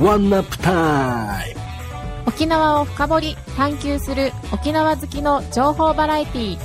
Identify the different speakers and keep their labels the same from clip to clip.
Speaker 1: ワンナップタイム
Speaker 2: 沖縄を深掘り探求する沖縄好きの情報バラエティ。ー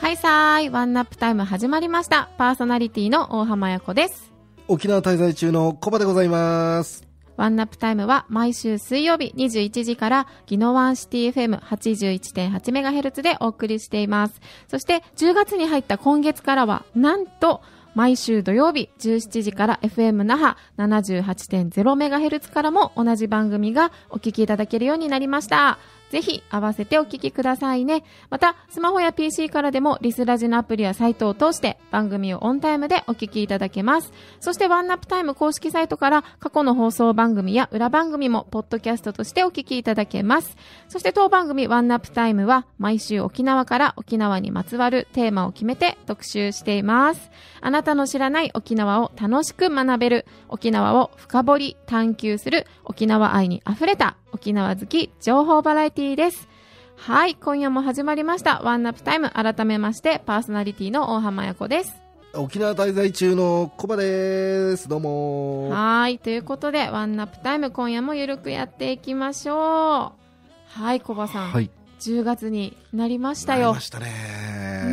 Speaker 2: はいさーいワンナップタイム始まりました。パーソナリティの大浜や子です。
Speaker 1: 沖縄滞在中のコバでございます
Speaker 2: ワンナップタイムは毎週水曜日21時からギノワンシティ FM81.8MHz でお送りしています。そして10月に入った今月からはなんと毎週土曜日17時から FM 那覇 78.0MHz からも同じ番組がお聞きいただけるようになりました。ぜひ合わせてお聞きくださいね。また、スマホや PC からでもリスラジのアプリやサイトを通して番組をオンタイムでお聞きいただけます。そしてワンナップタイム公式サイトから過去の放送番組や裏番組もポッドキャストとしてお聞きいただけます。そして当番組ワンナップタイムは毎週沖縄から沖縄にまつわるテーマを決めて特集しています。あなたの知らない沖縄を楽しく学べる、沖縄を深掘り探求する沖縄愛に溢れた沖縄好き情報バラエティーです。はい、今夜も始まりました。ワンナップタイム。改めまして、パーソナリティの大浜や子です。
Speaker 1: 沖縄滞在中のコバですどうも
Speaker 2: はい、ということで、ワンナップタイム、今夜もゆるくやっていきましょう。はい、コバさん。
Speaker 1: はい
Speaker 2: 10月になりましたよ
Speaker 1: たね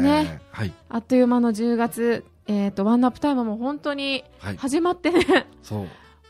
Speaker 2: ね
Speaker 1: はい
Speaker 2: あっという間の10月。えっ、と、ワンナップタイムも本当に
Speaker 1: はい
Speaker 2: 始まってね、
Speaker 1: そう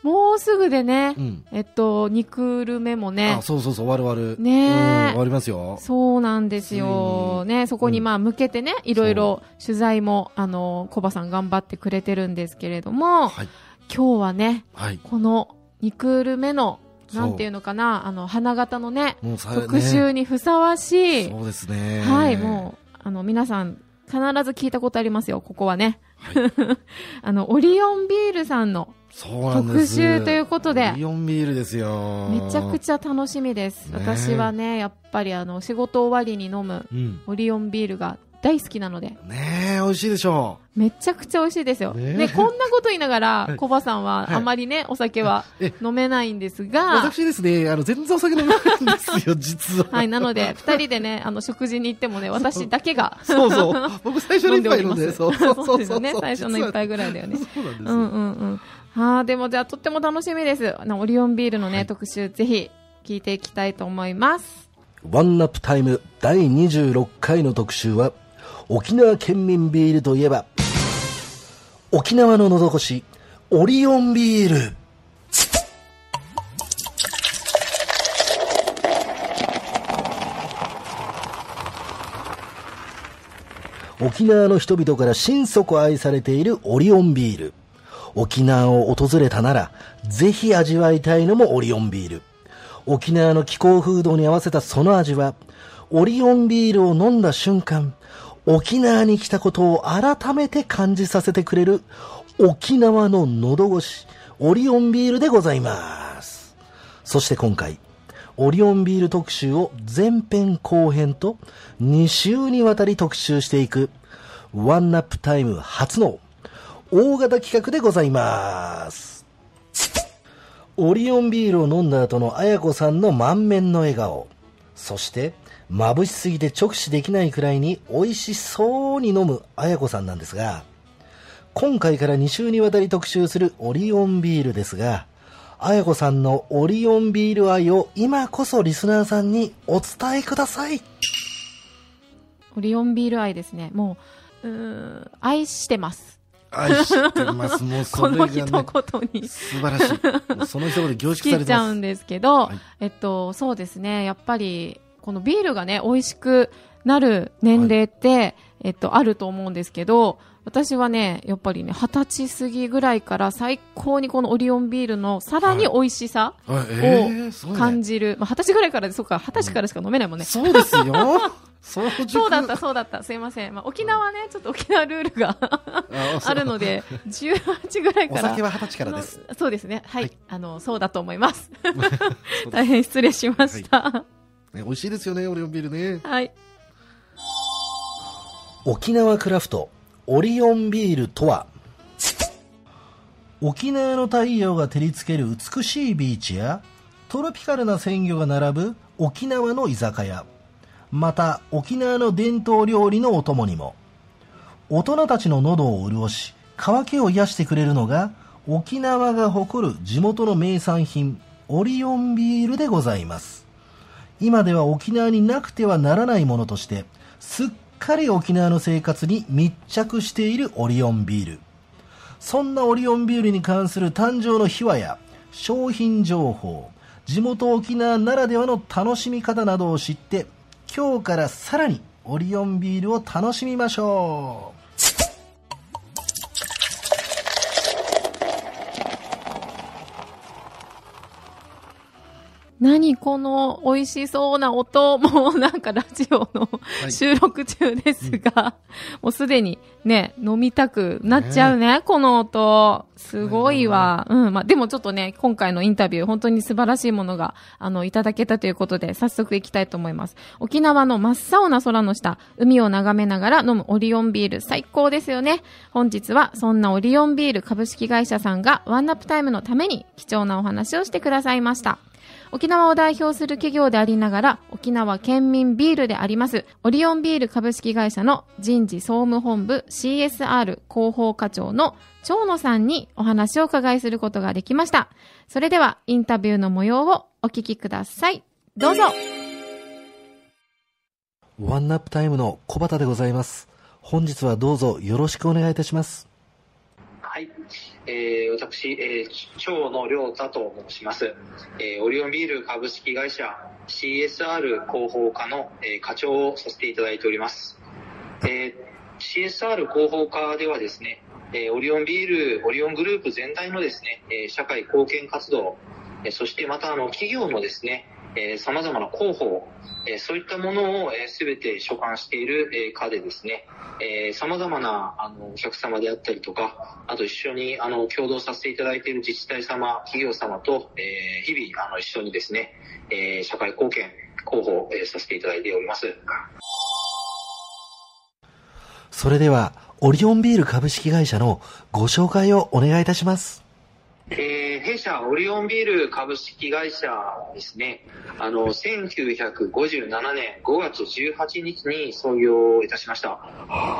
Speaker 2: もうすぐでね、
Speaker 1: うん。
Speaker 2: えっと、2クール目もね
Speaker 1: あ、そうそうそう終わる終わる
Speaker 2: ね
Speaker 1: 終わりますよ。
Speaker 2: そうなんですよ。ね、そこにまあ向けてね、いろいろ取材も、あの、コバさん頑張ってくれてるんですけれども、
Speaker 1: はい。
Speaker 2: 今日はね、
Speaker 1: はい。
Speaker 2: この2クール目の、なんていうのかな、あの、花形のね、
Speaker 1: もうさ
Speaker 2: 特集
Speaker 1: ね
Speaker 2: にふさわしい、
Speaker 1: そうですね。
Speaker 2: はい、もう、あの、皆さん、必ず聞いたことありますよ、ここはね。
Speaker 1: はい。
Speaker 2: あの、オリオンビールさんの
Speaker 1: そうなんです。
Speaker 2: 特集ということで。
Speaker 1: オリオンビールですよ
Speaker 2: めちゃくちゃ楽しみです。
Speaker 1: ね
Speaker 2: 私はね、やっぱりあの、仕事終わりに飲む
Speaker 1: うん。
Speaker 2: オリオンビールが大好きなので、
Speaker 1: ねえ美味しいでしょ
Speaker 2: めちゃくちゃ美味しいですよ。
Speaker 1: ね
Speaker 2: ね、こんなこと言いながら
Speaker 1: は、い。
Speaker 2: コバさんは
Speaker 1: はい。
Speaker 2: あまりね、お酒は
Speaker 1: え
Speaker 2: 飲めないんですが、
Speaker 1: 私ですねあの全然お酒飲めないんですよ 実は。
Speaker 2: はい、なので、二人でね、あの、食事に行ってもね、私だけが、
Speaker 1: そうそう。僕最初の一杯飲んで
Speaker 2: そう
Speaker 1: そうそう。そう
Speaker 2: ですよね、最初の一杯ぐらいだよね。
Speaker 1: そうなんですよ。
Speaker 2: うんうんうん。はあ、でもじゃあとっても楽しみです。オリオンビールのね、
Speaker 1: はい。
Speaker 2: 特集、ぜひ聞いていきたいと思います。
Speaker 1: ワンナップタイム第26回の特集は沖縄県民ビールといえば沖縄の喉越しオリオンビール。沖縄の人々から心底愛されているオリオンビール。沖縄を訪れたならぜひ味わいたいのもオリオンビール。沖縄の気候風土に合わせたその味は、オリオンビールを飲んだ瞬間、沖縄に来たことを改めて感じさせてくれる、沖縄の喉越し、オリオンビールでございます。そして今回、オリオンビール特集を前編後編と2週にわたり特集していく、ワンナップタイム初の大型企画でございます。オリオンビールを飲んだ後の綾子さんの満面の笑顔。そして、眩しすぎて直視できないくらいに美味しそうに飲む綾子さんなんですが、今回から2週にわたり特集するオリオンビールですが、綾子さんのオリオンビール愛を今こそリスナーさんにお伝えください。
Speaker 2: オリオンビール愛ですね。もう、うーん、愛してます。
Speaker 1: 愛してます。もう
Speaker 2: この一言に。
Speaker 1: 素晴らしい。その一言で凝
Speaker 2: 尽きちゃうんですけど、
Speaker 1: はい
Speaker 2: えっと、そうですね、やっぱり、このビールがね、美味しくなる年齢って、えっと、あると思うんですけど、私はね、やっぱりね、二十歳過ぎぐらいから最高にこのオリオンビールのさらに美味しさ
Speaker 1: あ
Speaker 2: を
Speaker 1: えーすごいね
Speaker 2: 感じる。まあ、二十歳ぐらいからで、そうか、二十歳からしか飲めないもんね。
Speaker 1: そうですよ。そう
Speaker 2: だった、そうだった。すいません。まあ、沖縄ね、ちょっと沖縄ルールがあるので、18ぐらい
Speaker 1: お
Speaker 2: から。
Speaker 1: 酒は二十歳からです。
Speaker 2: のそうですね。はい。
Speaker 1: はい
Speaker 2: あの、そうだと思います。大変失礼しました。
Speaker 1: ね美味しいですよね、オリオンビールね。
Speaker 2: はい。
Speaker 1: 沖縄クラフトオリオンビールとは？沖縄の太陽が照りつける美しいビーチやトロピカルな鮮魚が並ぶ沖縄の居酒屋また沖縄の伝統料理のお供にも。大人たちの喉を潤し、渇きを癒してくれるのが沖縄が誇る地元の名産品、オリオンビールでございます。今では沖縄になくてはならないものとして、すっかり沖縄の生活に密着しているオリオンビール。そんなオリオンビールに関する誕生の秘話や商品情報、地元沖縄ならではの楽しみ方などを知って、今日からさらにオリオンビールを楽しみましょう。
Speaker 2: 何この美味しそうな音、もうなんかラジオの収録中ですが、はいうん、もうすでにね、飲みたくなっちゃうね、ねこの音。すごいわ。うん、まあ、でもちょっとね、今回のインタビュー、本当に素晴らしいものが、あの、いただけたということで、早速行きたいと思います。沖縄の真っ青な空の下、海を眺めながら飲むオリオンビール、最高ですよね。本日は、そんなオリオンビール株式会社さんが、ワンナップタイムのために貴重なお話をしてくださいました。沖縄を代表する企業でありながら、沖縄県民ビールであります、オリオンビール株式会社の人事総務本部 CSR 広報課長の長野さんにお話を伺いすることができました。それでは、インタビューの模様をお聞きください。どうぞ
Speaker 1: ワンナップタイムの小畑でございます。本日はどうぞよろしくお願いいたします。
Speaker 3: えー、私、えー、長野良太と申します。えー、オリオンビール株式会社 CSR 広報課の、えー、課長をさせていただいております。えー、CSR 広報課ではですね、えー、オリオンビール、オリオングループ全体のですね、えー、社会貢献活動、えー、そしてまたあの企業のですね、え様々な広報、えそういったものを、えー、全て所管している、え課でですね、え様々なあのお客様であったりとか、あと一緒にあの共同させていただいている自治体様、企業様と、え日々あの一緒にですね、え社会貢献、広報、えさせていただいております。
Speaker 1: それでは、オリオンビール株式会社のご紹介をお願いいたします。
Speaker 3: えー、弊社オリオンビール株式会社ですね、あの、1957年5月18日に創業いたしました。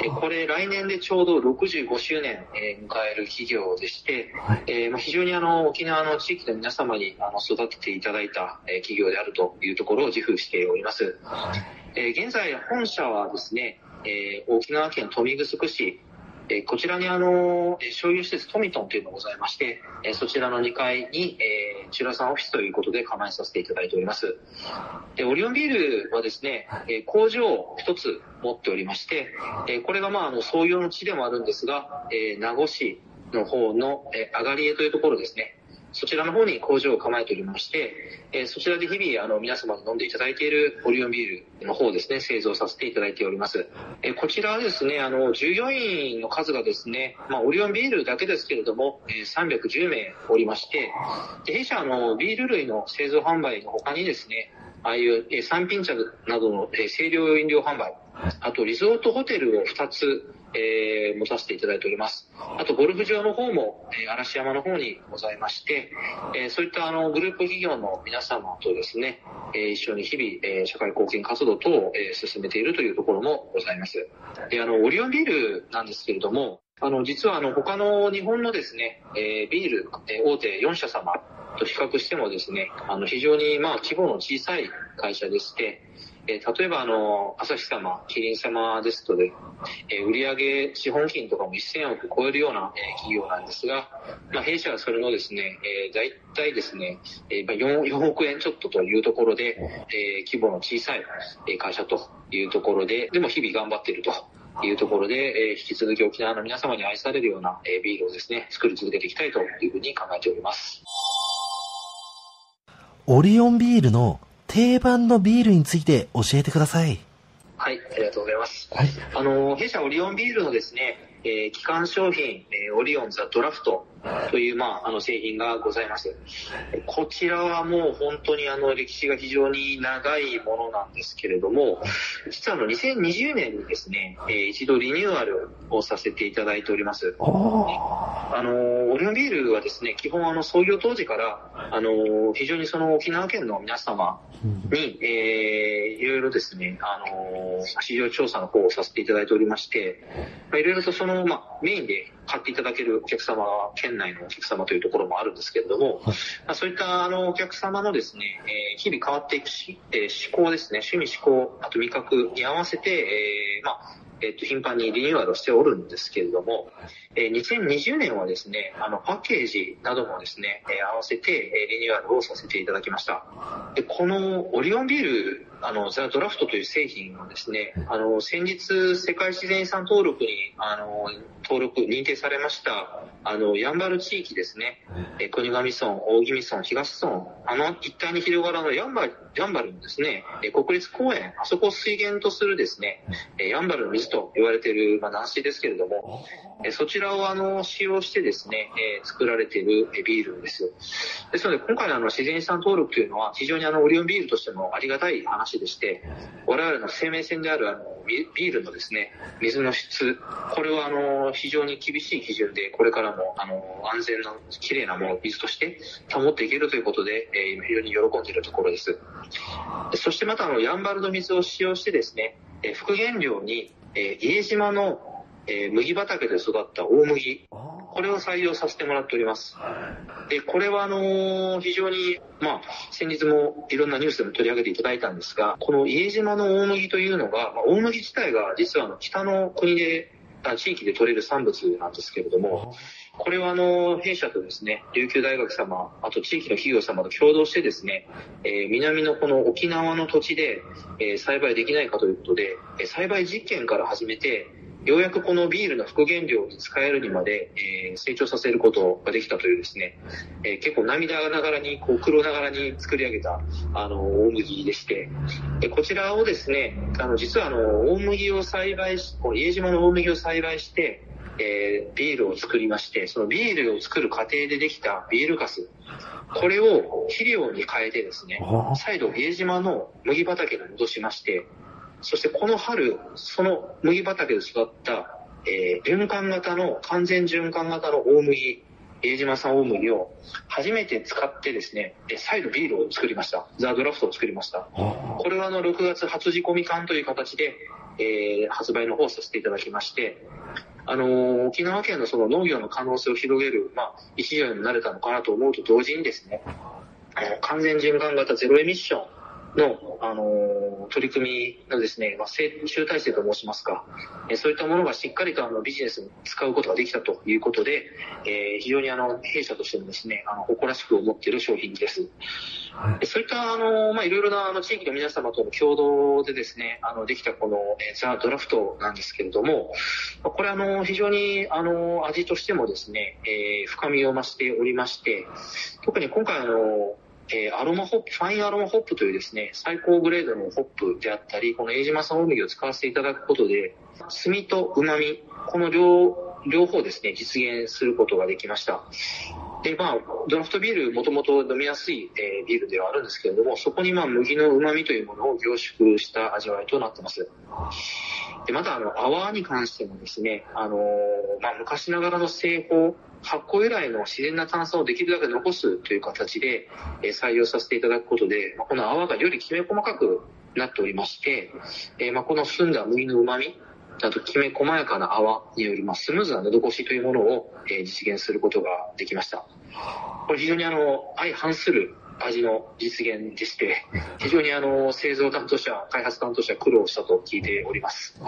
Speaker 3: えこれ来年でちょうど65周年、え迎える企業でして、えー、まあ、非常にあの、沖縄の地域の皆様にあの育てていただいた、え企業であるというところを自負しております。え現在本社はですね、え沖縄県豊見城市えこちらにあの、商業施設トミトンというのがございまして、えそちらの2階に、えー、チュラさんオフィスということで構えさせていただいております。で、オリオンビールはですね、え工場を一つ持っておりまして、えこれがまあ、あの、創業の地でもあるんですが、え名護市の方の、えあがりえというところですね。そちらの方に工場を構えておりまして、え、そちらで日々、あの、皆様に飲んでいただいているオリオンビールの方ですね、製造させていただいております。え、こちらはですね、あの、従業員の数がですね、まあ、オリオンビールだけですけれども、え、310名おりまして、で弊社、の、ビール類の製造販売の他にですね、ああいう、えー、三品茶などの、えー、清涼飲料販売、あとリゾートホテルを2つ、えー、持たせていただいております。あと、ゴルフ場の方も、えー、嵐山の方にございまして、えー、そういったあの、グループ企業の皆様とですね、えー、一緒に日々、えー、社会貢献活動等を、えー、進めているというところもございます。で、あの、オリオンビールなんですけれども、あの、実はあの、他の日本のですね、えー、ビール、えー、大手4社様と比較してもですね、あの、非常にまあ、規模の小さい会社でして、えー、例えばあの、朝日様、キリン様ですとで、えー、売上資本金とかも1000億超えるような、えー、企業なんですが、まあ、弊社はそれのですね、えー、大体ですね、えー、4, 4億円ちょっとというところで、えー、規模の小さい会社というところで、でも日々頑張っていると。いうところで、えー、引き続き沖縄の皆様に愛されるような、えー、ビールをですね、作り続けていきたいというふうに考えております。
Speaker 1: オリオンビールの定番のビールについて教えてください。
Speaker 3: はい、ありがとうございます。はい、あの、弊社オリオンビールのですね、えー、基幹商品、えー、オリオンザドラフト、という、まあ、あの製品がございます。こちらはもう本当にあの歴史が非常に長いものなんですけれども、実はあの2020年にですね、えー一度リニューアルをさせていただいております。あの、オリオンビールはですね、基本あの創業当時から、あの、非常にその沖縄県の皆様に、えーいろいろですね、あの、市場調査の方をさせていただいておりまして、まあいろいろとその、まあ、メインで買っていただけるお客様は、県内のお客様というところもあるんですけれども、まあ、そういったあのお客様のですね、えー日々変わっていくし、えー思考ですね、趣味思考、あと味覚に合わせて、えーまあ、えっと、頻繁にリニューアルをしておるんですけれども、えー2020年はですね、あの、パッケージなどもですね、えー合わせて、えーリニューアルをさせていただきました。で、このオリオンビール、あの、ザ・ドラフトという製品はですね、あの、先日、世界自然遺産登録に、あの、登録、認定されました、あの、ヤンバル地域ですね、えー国頭村、大宜味村、東村、あの一帯に広がるあのヤンバル、ヤンバルのですね、えー国立公園、あそこを水源とするですね、えーヤンバルの水と言われている、まあ、軟水ですけれども、えー。そちらをあの使用してですね、えー作られているえービールです。よ。ですので、今回のあの自然遺産登録というのは、非常にあのオリオンビールとしてもありがたい話でして、我々の生命線であるあのビビールのですね、水の質、これはあの非常に厳しい基準で、これからもあの安全な綺麗なもの、水として保っていけるということで、え非常に喜んでいるところです。そしてまたあのヤンバルの水を使用してですね、えー副原料に、えー家島の、えー麦畑で育った大麦、これを採用させてもらっております。で、これはあのー非常に、まあ、先日もいろんなニュースでも取り上げていただいたんですが、この家島の大麦というのが、まあ、大麦自体が実はあの北の国で、あ地域で取れる産物なんですけれども、これはあの、弊社とですね、琉球大学様、あと地域の企業様と共同してですね、え南のこの沖縄の土地で、え栽培できないかということで、え栽培実験から始めて、ようやくこのビールの副原料に使えるにまで、えー成長させることができたというですね、えー結構涙ながらに、こう苦労ながらに作り上げた、あの、大麦でして、でこちらをですね、あの、実はあの、大麦を栽培し、この家島の大麦を栽培して、えービールを作りまして、そのビールを作る過程でできたビールかす、これを肥料に変えてですね、再度家島の麦畑に戻しまして、そしてこの春、その麦畑で育った、えー循環型の、完全循環型の大麦、家島産大麦を初めて使ってですね、え再度ビールを作りました。ザ・ドラフトを作りました。これはあの6月初仕込み缶という形で、えー発売の方をさせていただきまして、あのー沖縄県のその農業の可能性を広げる、まあ、一助になれたのかなと思うと同時にですね、あの完全循環型ゼロエミッションの、あのー取り組みのですね、まあ、成集大成と申しますか、えーそういったものがしっかりとあのビジネスに使うことができたということで、えー非常にあの弊社としてもですね、あの誇らしく思っている商品です。でそういった、あの、まあ、いろいろな、あの、地域の皆様との共同でですね、あの、できたこの、えーザ・ドラフトなんですけれども、まあこれ、あの、非常に、あの、味としてもですね、えー深みを増しておりまして、特に今回、あの、えーアロマホップ、ファインアロマホップというですね、最高グレードのホップであったり、この伊江島産大麦を使わせていただくことで、澄みと旨味、この両、両方ですね、実現することができました。で、まあ、ドラフトビール、もともと飲みやすい、えービールではあるんですけれども、そこにまあ、麦の旨味というものを凝縮した味わいとなってます。で、また、あの、泡に関してもですね、あのまあ、昔ながらの製法、発酵由来の自然な炭酸をできるだけ残すという形で、え採用させていただくことで、まこの泡がよりきめ細かくなっておりまして、えま、この澄んだ麦の旨味、あときめ細やかな泡により、ま、スムーズな喉越しというものを、え実現することができました。これ非常にあの、相反する味の実現でして、非常にあの、製造担当者、開発担当者苦労したと聞いております。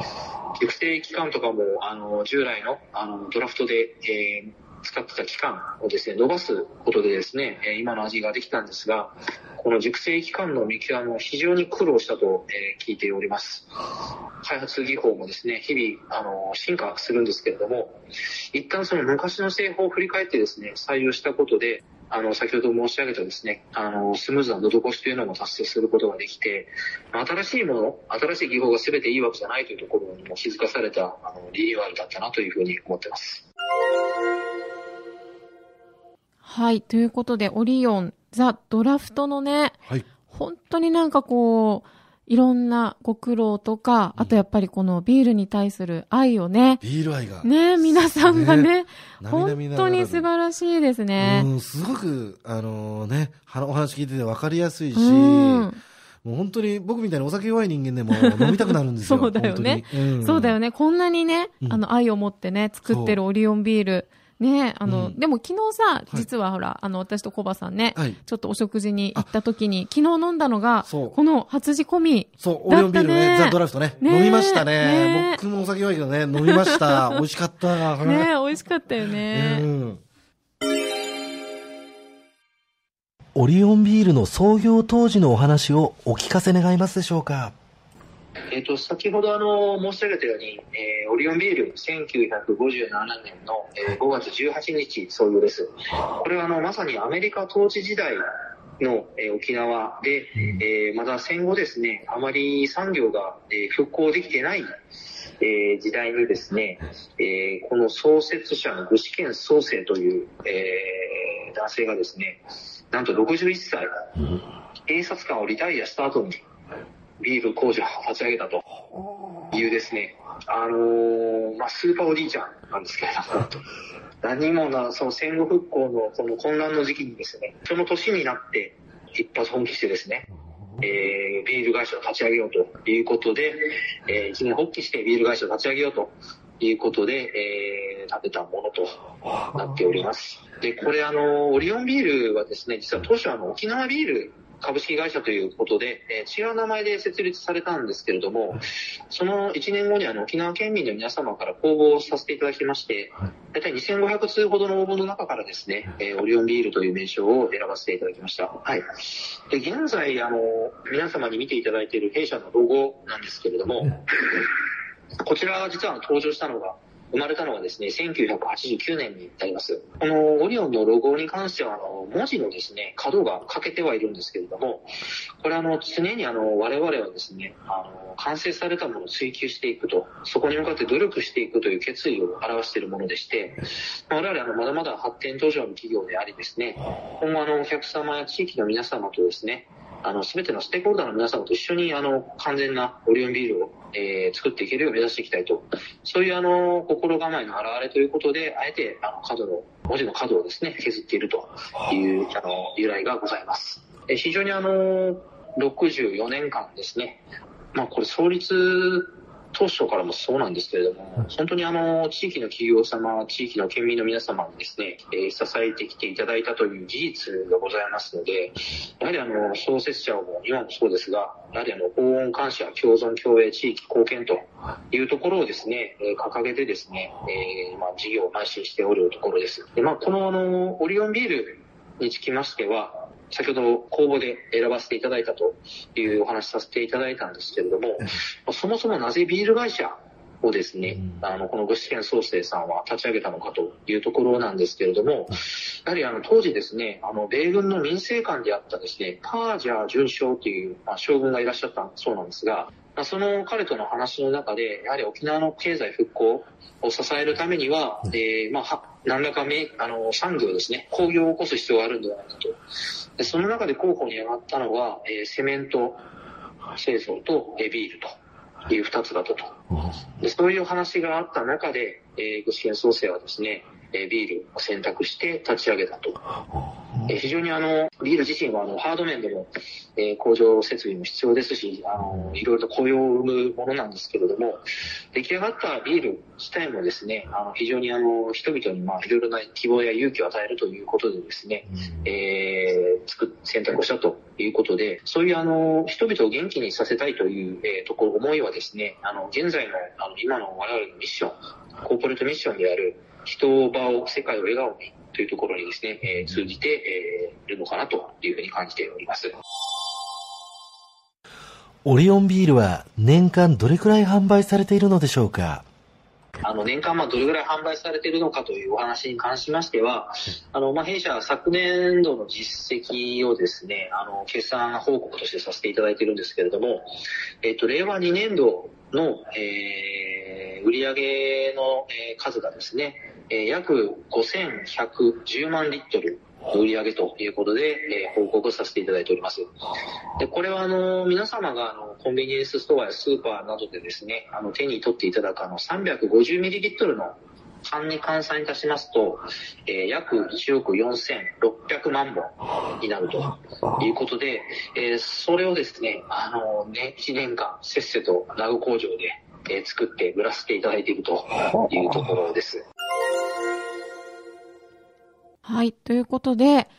Speaker 3: 熟成期間とかも、あの、従来の、あの、ドラフトで、えー使ってた期間をですね、伸ばすことでですね、えー今の味ができたんですが、この熟成期間の見極めを非常に苦労したと、えー聞いております。開発技法もですね、日々、あの、進化するんですけれども、一旦その昔の製法を振り返ってですね、採用したことで、あの、先ほど申し上げたですね、あの、スムーズな喉越しというのも達成することができて、新しいもの、新しい技法が全ていいわけじゃないというところにも気づかされた、あの、リニューアルだったなというふうに思ってます。
Speaker 2: はい。ということで、オリオン、ザ・ドラフトのね、
Speaker 1: はい。
Speaker 2: 本当になんかこう、いろんなご苦労とか、あとやっぱりこのビールに対する愛をね、
Speaker 1: ビール愛が。
Speaker 2: ね、皆さんがね、
Speaker 1: 並々なら
Speaker 2: 本
Speaker 1: ぬ
Speaker 2: 当に素晴らしいですね。
Speaker 1: うん、すごく、あのね、はお話聞いてて分かりやすいし、
Speaker 2: うん
Speaker 1: もう本当に僕みたいにお酒弱い人間でも飲みたくなるんですよ。
Speaker 2: そうだよね
Speaker 1: 本当にん
Speaker 2: そうだよね。こんなにね、
Speaker 1: うん
Speaker 2: あの、愛を持ってね、作ってるオリオンビール。ね、あの、
Speaker 1: うん
Speaker 2: でも昨日さ、実はほら、あの、私とコバさんね、
Speaker 1: はい
Speaker 2: ちょっとお食事に行った時に、昨日飲んだのが、
Speaker 1: そう
Speaker 2: この初仕込み。
Speaker 1: そう、オリオンビールのね、ザ・ドラフトね。
Speaker 2: ね
Speaker 1: 飲みましたね
Speaker 2: ね
Speaker 1: 僕もお酒弱いけどね、飲みました。美味しかった。
Speaker 2: ね、美味しかったよね。
Speaker 1: うんオリオンビールの創業当時のお話をお聞かせ願いますでしょうか。
Speaker 3: えっ、と、先ほどあの、申し上げたように、えーオリオンビール1957年の、えー5月18日創業です。これはあの、まさにアメリカ統治時代の、えー沖縄で、えーまだ戦後ですね、あまり産業が、えー復興できてない、えー時代にですね、えーこの創設者の具志堅創生という、えー男性がですね、なんと61歳、警察官をリタイアした後に、ビール工場を立ち上げたと。いうですね、あのーまあ、スーパーおじいちゃんなんですけれども、何もな、その戦後復興のこの混乱の時期にですね、その年になって一発本気してですね、えービール会社を立ち上げようということで、えー一年発起してビール会社を立ち上げようということで、えー、建てたものとなっております。で、これあの、オリオンビールはですね、実は当初あの、沖縄ビール株式会社ということで、えー違う名前で設立されたんですけれども、その1年後にあの沖縄県民の皆様から公募をさせていただきまして、大体2500通ほどの応募の中からですね、えーオリオンビールという名称を選ばせていただきました。はい。で、現在、あの、皆様に見ていただいている弊社のロゴなんですけれども、こちらは実は登場したのが、生まれたのがですね、1989年になります。このオリオンのロゴに関しては、あの、文字のですね、角が欠けてはいるんですけれども、これあの、常にあの、我々はですね、あの、完成されたものを追求していくと、そこに向かって努力していくという決意を表しているものでして、まあ我々あの、まだまだ発展途上の企業でありですね、今後あの、お客様や地域の皆様とですね、あの、すべてのステークホルダーの皆様と一緒に、あの、完全なオリオンビールを、えー作っていけるよう目指していきたいと。そういう、あの、心構えの表れということで、あえて、あの、角の、文字の角をですね、削っているという、あの、由来がございます。えー非常にあの、64年間ですね、まあ、これ創立当初からもそうなんですけれども、本当にあの、地域の企業様、地域の県民の皆様にですね、えー支えてきていただいたという事実がございますので、やはりあの、創設者も今もそうですが、やはりあの、法音感謝、共存共栄、地域貢献というところをですね、えー掲げてですね、えーまあ、事業を邁進しておるところです。で、まあ、このあの、オリオンビールにつきましては、先ほど公募で選ばせていただいたというお話させていただいたんですけれども、そもそもなぜビール会社をですね、あの、この具志堅創生さんは立ち上げたのかというところなんですけれども、やはりあの、当時ですね、あの、米軍の民政官であったですね、パージャー准将という、まあ、将軍がいらっしゃったそうなんですが、まあ、その彼との話の中で、やはり沖縄の経済復興を支えるためには、えーまあ、は何らかめあの産業ですね、工業を起こす必要があるんではないかと。でその中で候補に上がったのが、えーセメント製造と、えービールという二つだったと。でそういう話があった中で、えー、具志堅創生はですね、えービールを選択して立ち上げたと。えー非常にあの、ビール自身はあの、ハード面でも、えー工場設備も必要ですし、あの、いろいろと雇用を生むものなんですけれども、出来上がったビール自体もですね、あの、非常にあの、人々にまあ、いろいろな希望や勇気を与えるということでですね、えー、作っ選択をしたということで、そういうあの、人々を元気にさせたいという、えーところ、思いはですね、あの、現在の、あの、今の我々のミッション、コーポレートミッションである、人、場を、世界を笑顔にというところにですね、えー通じて、えーいるのかなというふうに感じております。
Speaker 1: オリオンビールは年間どれくらい販売されているのでしょうか？
Speaker 3: あの、年間まあどれぐらい販売されているのかというお話に関しましては、あの、まあ、弊社は昨年度の実績をですね、あの、決算報告としてさせていただいているんですけれども、えっと、令和2年度の、えー、売上の、えー数がですね、えー約5110万リットル売り上げということで、えー報告させていただいております。で、これはあの、皆様があの、コンビニエンスストアやスーパーなどでですね、あの、手に取っていただくあの、350ml の缶に換算いたしますと、えー約1億4600万本になるということで、えーそれをですね、あの、ね、1年間せっせとラグ工場で、えー作って売らせていただいているというところです。
Speaker 2: はい。ということで、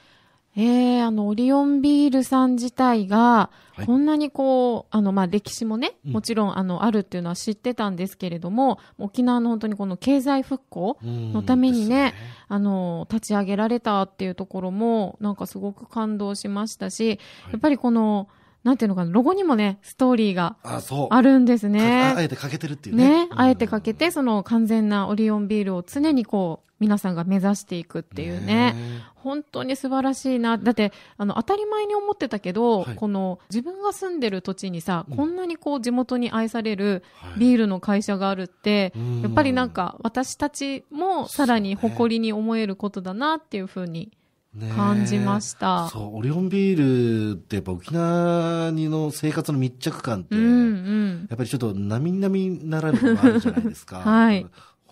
Speaker 2: えー、あの、オリオンビールさん自体が
Speaker 1: は、い
Speaker 2: こんなにこう、あの、まあ、歴史もね、
Speaker 1: うん
Speaker 2: もちろん、あの、あるっていうのは知ってたんですけれども、沖縄の本当にこの経済復興のためにね、あの、立ち上げられたっていうところも、なんかすごく感動しましたし、やっぱりこの、なんていうのかな、ロゴにもね、ストーリーが
Speaker 1: あ、
Speaker 2: るんです
Speaker 1: あ
Speaker 2: ね
Speaker 1: あ。えてかけてるっていうね。
Speaker 2: ね、あえてかけて、その完全なオリオンビールを常にこう、皆さんが目指していくっていうね。本当に素晴らしいな。だって、あの、当たり前に思ってたけど、
Speaker 1: はい
Speaker 2: この、自分が住んでる土地にさ、
Speaker 1: うん
Speaker 2: こんなにこう、地元に愛される
Speaker 1: はい
Speaker 2: ビールの会社があるって、
Speaker 1: うん
Speaker 2: やっぱりなんか、私たちもさらに誇りに思えることだなっていうふうに
Speaker 1: ね
Speaker 2: 感じました。
Speaker 1: そう、オリオンビールってやっぱ沖縄にの生活の密着感って、
Speaker 2: うんうん。
Speaker 1: やっぱりちょっと並々ならぬものがあるじゃないですか。
Speaker 2: はい。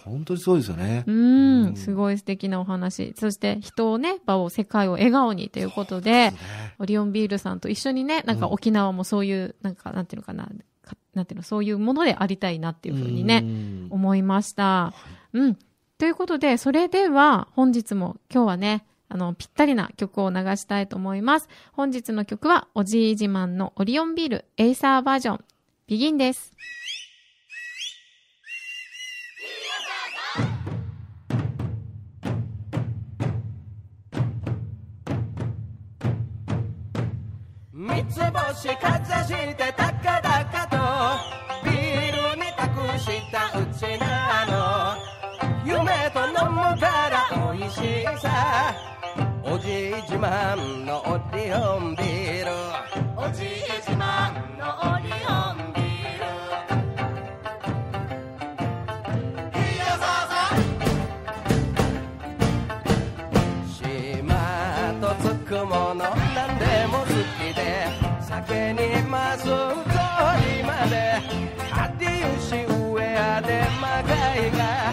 Speaker 1: 本当にそうですよね。
Speaker 2: う
Speaker 1: うん
Speaker 2: ん、すごい素敵なお話。そして人をね、場を、世界を笑顔にということで、オリオンビールさんと一緒にね、なんか
Speaker 1: うん
Speaker 2: 沖縄もそういう、なんか、なんていうのかな、かなんていうの、そういうものでありたいなっていうふうにね、
Speaker 1: ん
Speaker 2: 思いました。うん。ということで、それでは本日も今日はね、あの、ぴったりな曲を流したいと思います。本日の曲は、おじい自慢のオリオンビールエイサーバージョン、ビギンです。
Speaker 4: 三つ星かざして高々とビールに託したうちなの。夢と飲むから美味しさ。おじい自慢のオリオンビールおじい自慢のオリオンものなんでも好きで酒にまずりまでかりゆしウェアでまがいが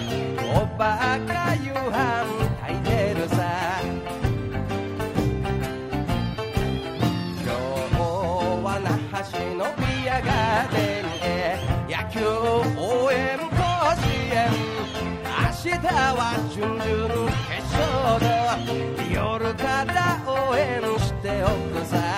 Speaker 4: おばあが夕飯炊いてるさ今日は那覇市のビアガーデンへ野球応援甲子園明日は準々決勝だ夜から応援しておくさ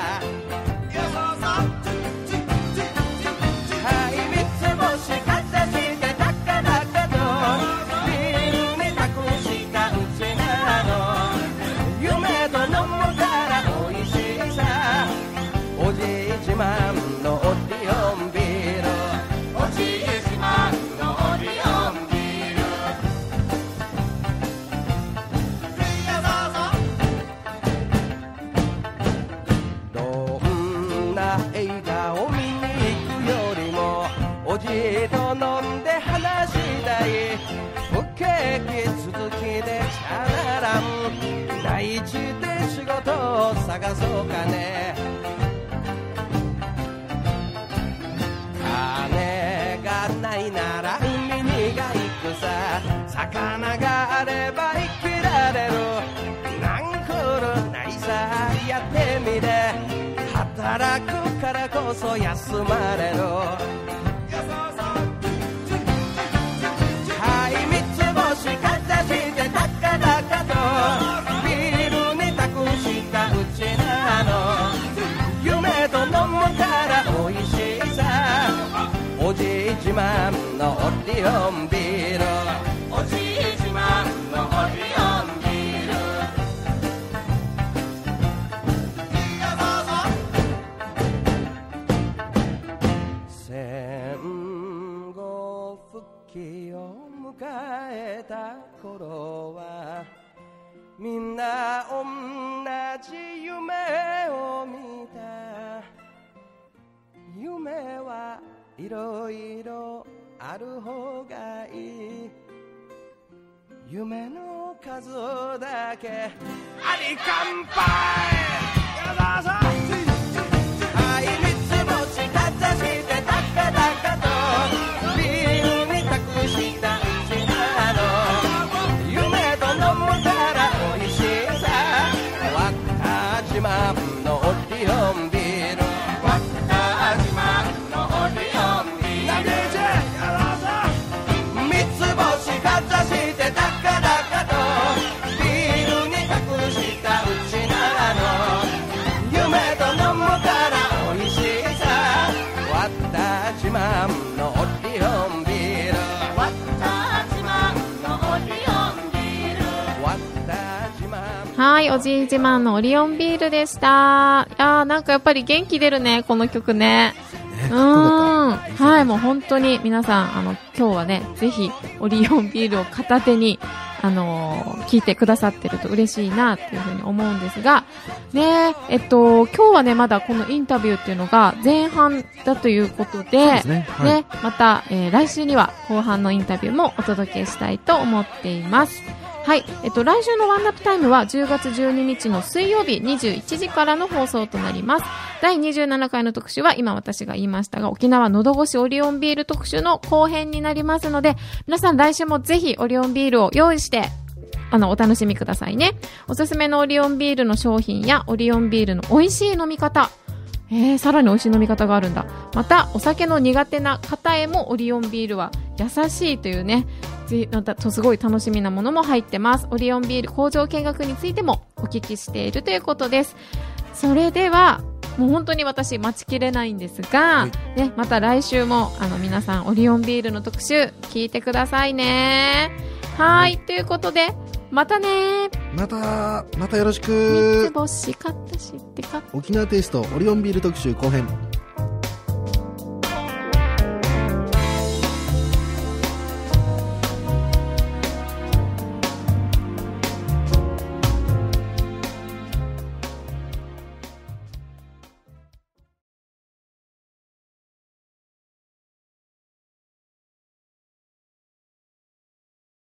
Speaker 4: からこそ休まれるはい三つ星かざして高々とビールに託したうちなの。夢と飲むから美味しさ。おじい自慢のオリオンビール。復帰を迎えた頃はみんな同じ夢を見た。夢はいろいろある方がいい。夢の数だけ。あり乾杯。やださはい三つ星かざしてタカタカと。ビールに託
Speaker 2: はい、おじい自慢のオリオンビールでした。いやーなんかやっぱり元気出るね、この曲ね。うーん。はい、もう本当に皆さん、あの、今日はね、ぜひ、オリオンビールを片手に、あのー聞いてくださってると嬉しいな、っていうふうに思うんですが、ねえっと、今日はね、まだこのインタビューっていうのが前半だということで、
Speaker 1: ですねはい
Speaker 2: ねまた、えー来週には後半のインタビューもお届けしたいと思っています。はい。えっと、来週のワンナップタイムは10月12日の水曜日21時からの放送となります。第27回の特集は今私が言いましたが、沖縄喉越しオリオンビール特集の後編になりますので、皆さん来週もぜひオリオンビールを用意して、あの、お楽しみくださいね。おすすめのオリオンビールの商品やオリオンビールの美味しい飲み方、えー、さらに美味しい飲み方があるんだ。また、お酒の苦手な方へもオリオンビールは優しいというね、ぜまた、とすごい楽しみなものも入ってます。オリオンビール工場見学についてもお聞きしているということです。それでは、もう本当に私待ちきれないんですが、
Speaker 1: はい
Speaker 2: ね、また来週も、あの、皆さん、オリオンビールの特集、聞いてくださいね。はい、ということで、またね。
Speaker 1: またまたよろし
Speaker 2: 三
Speaker 1: く
Speaker 2: つ星買ったしってか
Speaker 1: 沖縄テイストオリオンビール特集後編